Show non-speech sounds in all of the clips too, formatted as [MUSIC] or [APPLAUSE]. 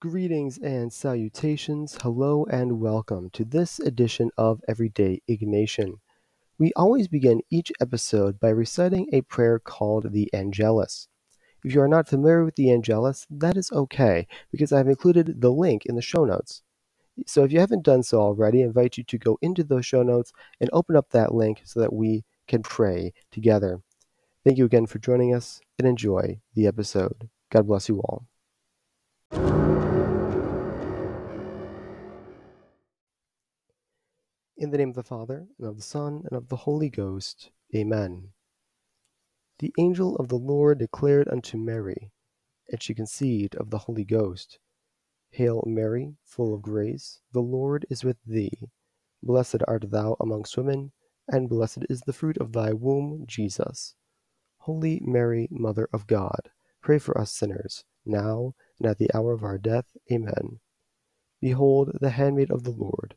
Greetings and salutations. Hello and welcome to this edition of Everyday Ignatian. We always begin each episode by reciting a prayer called the Angelus. If you are not familiar with the Angelus, that is okay, because I've included the link in the show notes. So if you haven't done so already, I invite you to go into those show notes and open up that link so that we can pray together. Thank you again for joining us and enjoy the episode. God bless you all. In the name of the Father, and of the Son, and of the Holy Ghost. Amen. The angel of the Lord declared unto Mary, and she conceived of the Holy Ghost. Hail Mary, full of grace, the Lord is with thee. Blessed art thou amongst women, and blessed is the fruit of thy womb, Jesus. Holy Mary, Mother of God, pray for us sinners, now and at the hour of our death. Amen. Behold, the handmaid of the Lord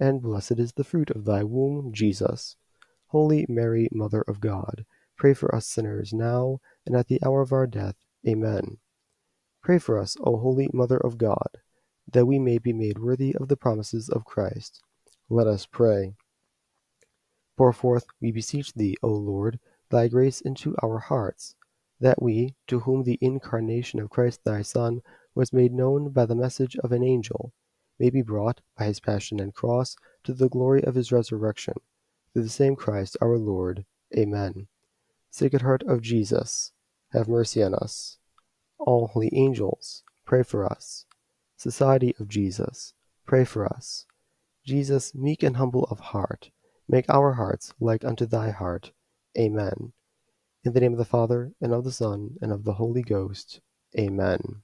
and blessed is the fruit of thy womb, Jesus. Holy Mary, Mother of God, pray for us sinners now and at the hour of our death. Amen. Pray for us, O Holy Mother of God, that we may be made worthy of the promises of Christ. Let us pray. Pour forth, we beseech thee, O Lord, thy grace into our hearts, that we, to whom the incarnation of Christ thy Son was made known by the message of an angel, may be brought, by his passion and cross, to the glory of his resurrection. Through the same Christ our Lord. Amen. Sacred Heart of Jesus, have mercy on us. All holy angels, pray for us. Society of Jesus, pray for us. Jesus, meek and humble of heart, make our hearts like unto thy heart. Amen. In the name of the Father, and of the Son, and of the Holy Ghost. Amen.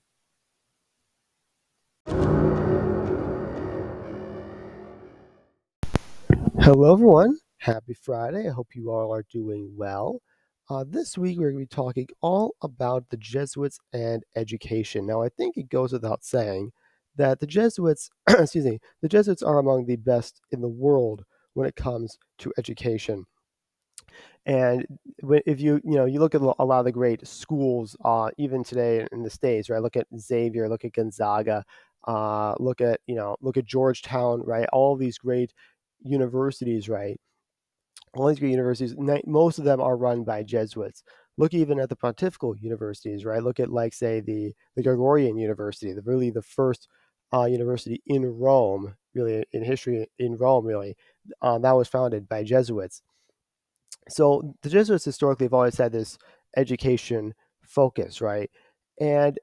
Hello, everyone. Happy Friday. I hope you all are doing well. Uh, this week, we're going to be talking all about the Jesuits and education. Now, I think it goes without saying that the Jesuits, [CLEARS THROAT] excuse me, the Jesuits are among the best in the world when it comes to education. And if you you know you look at a lot of the great schools, uh, even today in the states, right? Look at Xavier, look at Gonzaga, uh, look at you know look at Georgetown, right? All these great universities, right? All these great universities, most of them are run by Jesuits. Look even at the pontifical universities, right? Look at like say the the Gregorian University, the really the first uh, university in Rome, really in history in Rome, really uh, that was founded by Jesuits. So the Jesuits historically have always had this education focus, right? And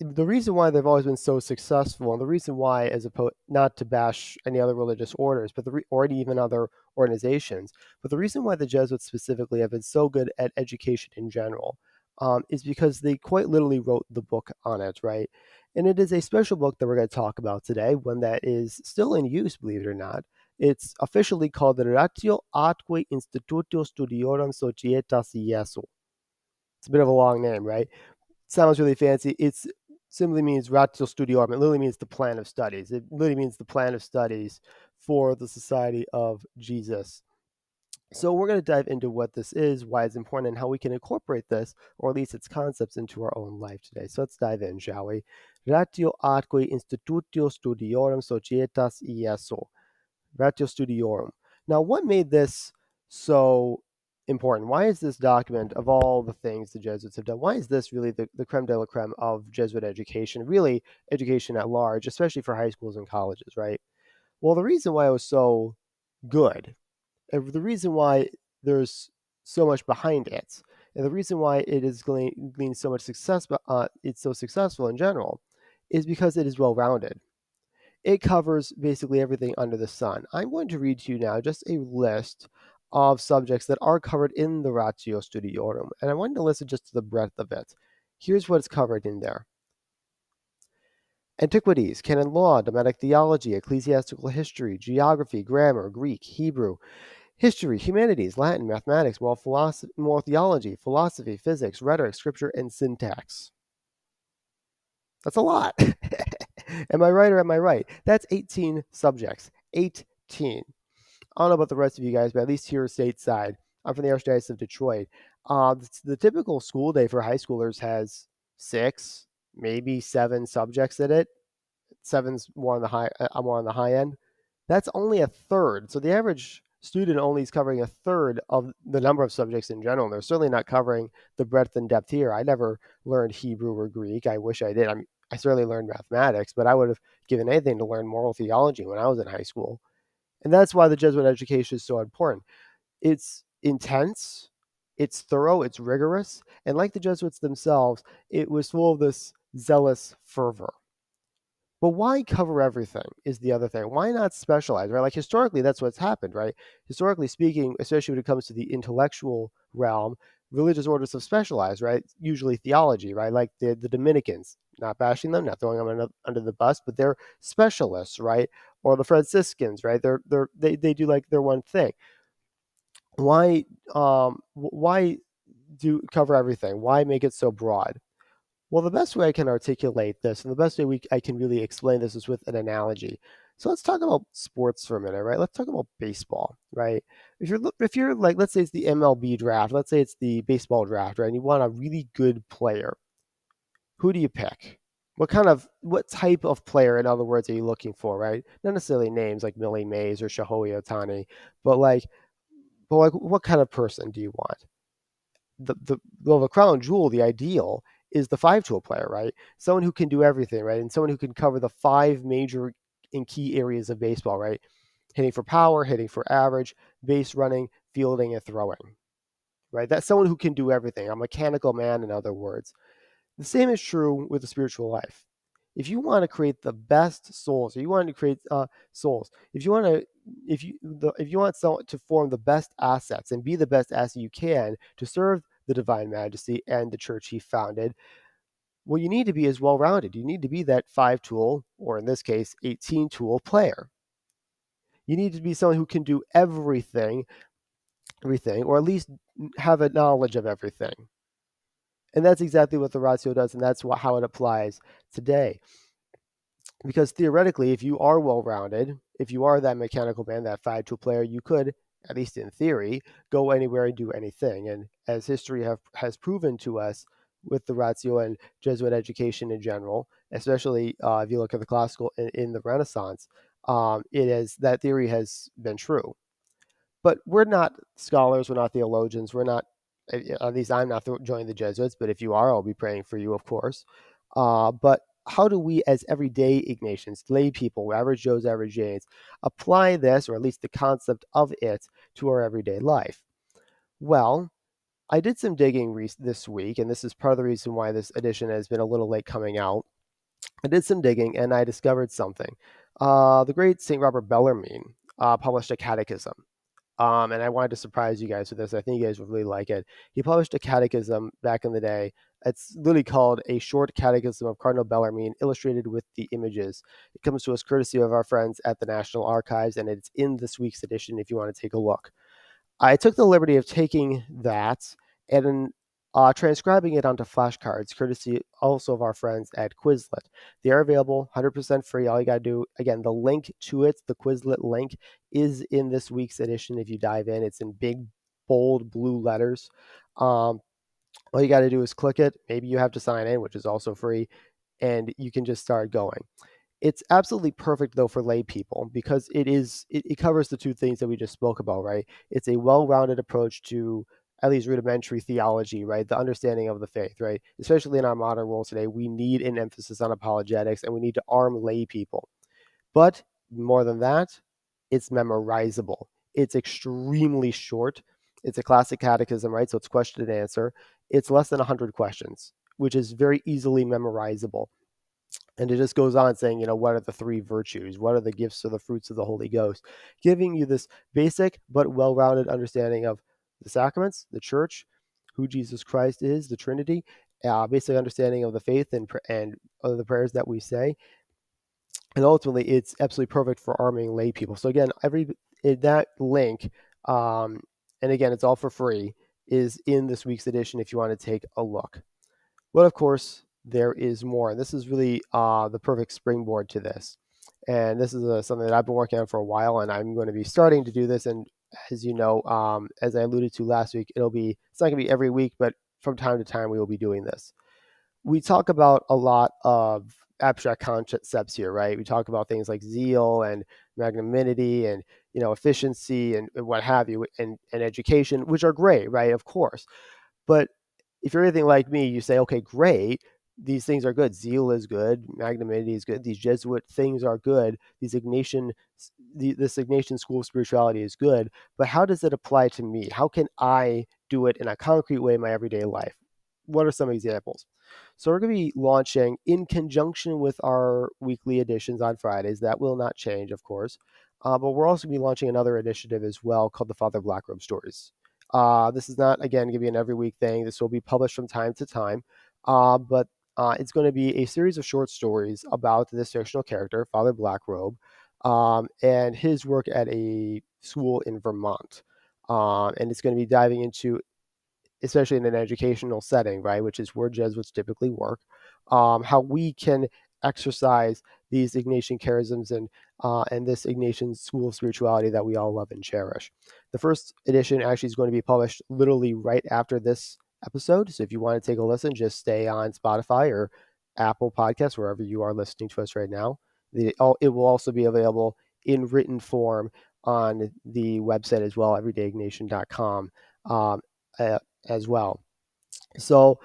the reason why they've always been so successful, and the reason why, as opposed not to bash any other religious orders, but the re, or even other organizations, but the reason why the Jesuits specifically have been so good at education in general um, is because they quite literally wrote the book on it, right? And it is a special book that we're going to talk about today, one that is still in use, believe it or not. It's officially called the Ratio Atque Institutio Studiorum Societas Jesu. It's a bit of a long name, right? sounds really fancy. It's simply means ratio studiorum. It literally means the plan of studies. It literally means the plan of studies for the Society of Jesus. So we're going to dive into what this is, why it's important, and how we can incorporate this, or at least its concepts, into our own life today. So let's dive in, shall we? Ratio atque institutio studiorum societas Jesu. Ratio studiorum. Now, what made this so important? Why is this document, of all the things the Jesuits have done, why is this really the, the creme de la creme of Jesuit education, really education at large, especially for high schools and colleges, right? Well, the reason why it was so good, and the reason why there's so much behind it, and the reason why it is gleaned so much success, uh, it's so successful in general, is because it is well rounded. It covers basically everything under the sun. I'm going to read to you now just a list of subjects that are covered in the Ratio Studiorum, and I wanted to listen just to the breadth of it. Here's what's covered in there Antiquities, canon law, Dogmatic theology, ecclesiastical history, geography, grammar, Greek, Hebrew, history, humanities, Latin, mathematics, moral, philosophy, moral theology, philosophy, physics, rhetoric, scripture, and syntax. That's a lot. [LAUGHS] am I right or am I right? That's 18 subjects. 18. I don't know about the rest of you guys, but at least here stateside, I'm from the Archdiocese of Detroit. Uh, the, the typical school day for high schoolers has six, maybe seven subjects in it. Seven's more on the high. I'm uh, more on the high end. That's only a third. So the average student only is covering a third of the number of subjects in general. And they're certainly not covering the breadth and depth here. I never learned Hebrew or Greek. I wish I did. I I certainly learned mathematics, but I would have given anything to learn moral theology when I was in high school. And that's why the Jesuit education is so important. It's intense, it's thorough, it's rigorous, and like the Jesuits themselves, it was full of this zealous fervor. But why cover everything is the other thing. Why not specialize, right? Like historically, that's what's happened, right? Historically speaking, especially when it comes to the intellectual realm, religious orders have specialized, right? Usually theology, right? Like the, the Dominicans, not bashing them, not throwing them under, under the bus, but they're specialists, right? Or the Franciscans, right? They're they're they, they do like their one thing. Why um why do cover everything? Why make it so broad? Well, the best way I can articulate this, and the best way we, I can really explain this, is with an analogy. So let's talk about sports for a minute, right? Let's talk about baseball, right? If you're if you're like, let's say it's the MLB draft, let's say it's the baseball draft, right? And you want a really good player, who do you pick? What kind of what type of player, in other words, are you looking for, right? Not necessarily names like Willie Mays or Shohei Ohtani, but like, but like, what kind of person do you want? The the well, the crown jewel, the ideal is the five tool player, right? Someone who can do everything, right? And someone who can cover the five major and key areas of baseball, right? Hitting for power, hitting for average, base running, fielding, and throwing, right? That's someone who can do everything. A mechanical man, in other words. The same is true with the spiritual life. If you want to create the best souls, or you want to create uh, souls, if you want to, if you the, if you want to form the best assets and be the best asset you can to serve the Divine Majesty and the church he founded, what you need to be is well rounded. You need to be that five tool, or in this case, 18 tool player. You need to be someone who can do everything, everything, or at least have a knowledge of everything. And that's exactly what the ratio does, and that's how it applies today. Because theoretically, if you are well rounded, if you are that mechanical man, that five tool player, you could at least in theory, go anywhere and do anything. And as history have, has proven to us with the Ratio and Jesuit education in general, especially uh, if you look at the classical in, in the Renaissance, um, it is that theory has been true. But we're not scholars, we're not theologians, we're not. At least I'm not joining the Jesuits, but if you are, I'll be praying for you, of course. Uh, but how do we, as everyday Ignatians, lay people, average Joes, average Janes, apply this, or at least the concept of it, to our everyday life? Well, I did some digging re- this week, and this is part of the reason why this edition has been a little late coming out. I did some digging and I discovered something. Uh, the great St. Robert Bellarmine uh, published a catechism. Um, and I wanted to surprise you guys with this. I think you guys would really like it. He published a catechism back in the day it's literally called A Short Catechism of Cardinal Bellarmine, illustrated with the images. It comes to us courtesy of our friends at the National Archives, and it's in this week's edition if you want to take a look. I took the liberty of taking that and uh, transcribing it onto flashcards, courtesy also of our friends at Quizlet. They are available 100% free. All you got to do, again, the link to it, the Quizlet link, is in this week's edition. If you dive in, it's in big, bold blue letters. Um, all you got to do is click it. Maybe you have to sign in, which is also free, and you can just start going. It's absolutely perfect though for lay people because it is it, it covers the two things that we just spoke about, right? It's a well-rounded approach to at least rudimentary theology, right? The understanding of the faith, right? Especially in our modern world today, we need an emphasis on apologetics and we need to arm lay people. But more than that, it's memorizable. It's extremely short. It's a classic catechism, right? So it's question and answer. It's less than 100 questions, which is very easily memorizable. And it just goes on saying, you know, what are the three virtues? What are the gifts or the fruits of the Holy Ghost? Giving you this basic but well rounded understanding of the sacraments, the church, who Jesus Christ is, the Trinity, uh, basic understanding of the faith and, and of the prayers that we say, and ultimately it's absolutely perfect for arming lay people. So again, every that link, um, and again, it's all for free, is in this week's edition if you want to take a look. But of course, there is more, and this is really uh, the perfect springboard to this. And this is a, uh, something that I've been working on for a while, and I'm going to be starting to do this. And as you know, um, as I alluded to last week, it'll be it's not going to be every week, but from time to time we will be doing this. We talk about a lot of abstract concepts here, right? We talk about things like zeal and magnanimity and you know efficiency and, and what have you, and and education, which are great, right? Of course, but if you're anything like me, you say, okay, great, these things are good. Zeal is good. Magnanimity is good. These Jesuit things are good. These Ignatian, the, this Ignatian school of spirituality is good. But how does it apply to me? How can I do it in a concrete way in my everyday life? What are some examples? So we're going to be launching in conjunction with our weekly editions on Fridays. That will not change, of course. Uh, but we're also going to be launching another initiative as well called the Father Blackrobe Stories. Uh, this is not, again, going to be an every week thing. This will be published from time to time. Uh, but uh, it's going to be a series of short stories about this fictional character, Father Blackrobe, um, and his work at a school in Vermont. Um, and it's going to be diving into, especially in an educational setting, right, which is where Jesuits typically work, um, how we can exercise these Ignatian charisms and uh, and this Ignatian school of spirituality that we all love and cherish. The first edition actually is going to be published literally right after this episode. So if you want to take a listen, just stay on Spotify or Apple Podcasts, wherever you are listening to us right now. The, it will also be available in written form on the website as well, everydayignatian.com um, uh, as well. So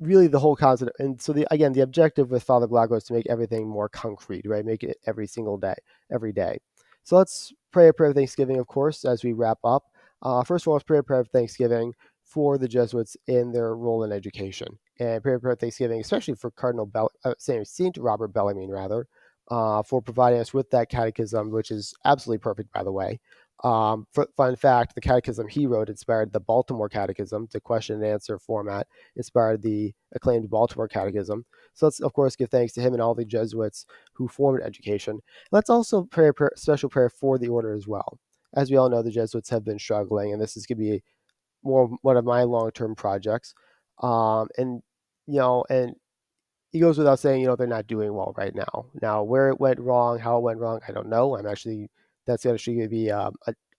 really the whole concept and so the again the objective with father black was to make everything more concrete right make it every single day every day so let's pray a prayer of thanksgiving of course as we wrap up uh, first of all let's pray a prayer of thanksgiving for the Jesuits in their role in education. And prayer for Thanksgiving, especially for Cardinal Bell, uh, Saint Robert Bellarmine, rather, uh, for providing us with that catechism, which is absolutely perfect, by the way. Um, fun fact: the catechism he wrote inspired the Baltimore Catechism. The question and answer format inspired the acclaimed Baltimore Catechism. So let's, of course, give thanks to him and all the Jesuits who formed education. Let's also pray a special prayer for the order as well. As we all know, the Jesuits have been struggling, and this is going to be more one of my long term projects. Um, and you know, and he goes without saying, you know, they're not doing well right now. Now, where it went wrong, how it went wrong, I don't know. I'm actually that's actually going to be a,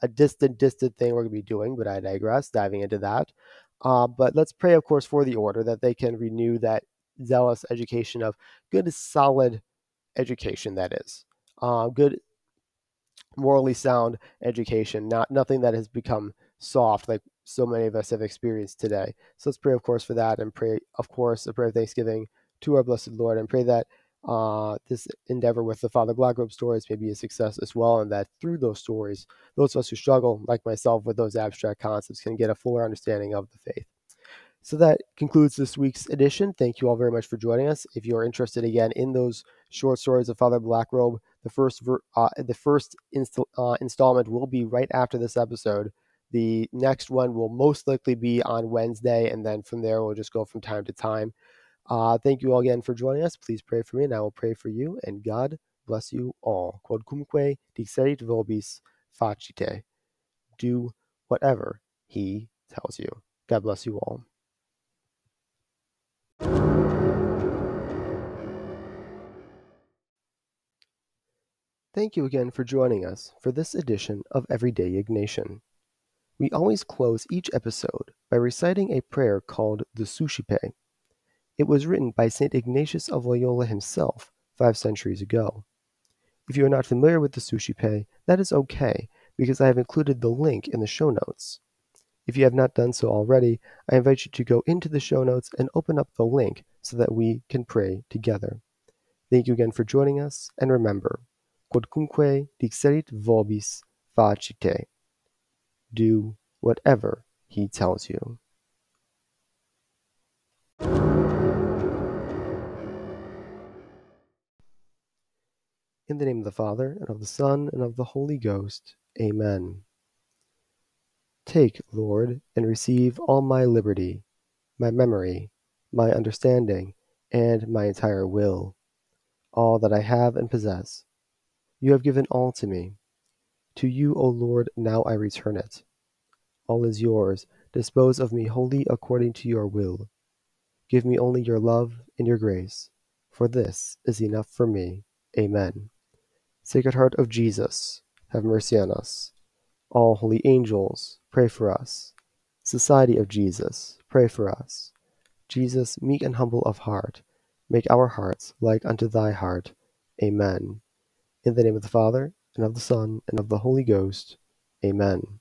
a distant, distant thing we're going to be doing, but I digress, diving into that. Uh, but let's pray, of course, for the order that they can renew that zealous education of good, solid education. That is uh, good, morally sound education, not nothing that has become soft like so many of us have experienced today. So let's pray, of course, for that and pray, of course, a prayer of thanksgiving to our blessed Lord and pray that uh, this endeavor with the Father Blackrobe stories may be a success as well, and that through those stories, those of us who struggle, like myself, with those abstract concepts can get a fuller understanding of the faith. So that concludes this week's edition. Thank you all very much for joining us. If you are interested again in those short stories of Father Blackrobe, the first ver- uh, the first inst- uh, installment will be right after this episode. The next one will most likely be on Wednesday, and then from there we'll just go from time to time. Uh, thank you all again for joining us. Please pray for me, and I will pray for you. And God bless you all. Quodcumque dixerit vobis facite. Do whatever He tells you. God bless you all. Thank you again for joining us for this edition of Everyday Ignatian. We always close each episode by reciting a prayer called the Suscipe. It was written by St. Ignatius of Loyola himself five centuries ago. If you are not familiar with the Suscipe, that is okay, because I have included the link in the show notes. If you have not done so already, I invite you to go into the show notes and open up the link so that we can pray together. Thank you again for joining us, and remember, quodcumque dixerit vobis facite do whatever he tells you. In the name of the Father, and of the Son, and of the Holy Ghost. Amen. Take, Lord, and receive all my liberty, my memory, my understanding, and my entire will. all that I have and possess. You have given all to me. To you, O Lord, now I return it. All is yours. Dispose of me wholly according to your will. Give me only your love and your grace, for this is enough for me. Amen. Sacred Heart of Jesus, have mercy on us. All holy angels, pray for us. Society of Jesus, pray for us. Jesus, meek and humble of heart, make our hearts like unto thy heart. Amen. In the name of the Father, and of the Son, and of the Holy Ghost. Amen.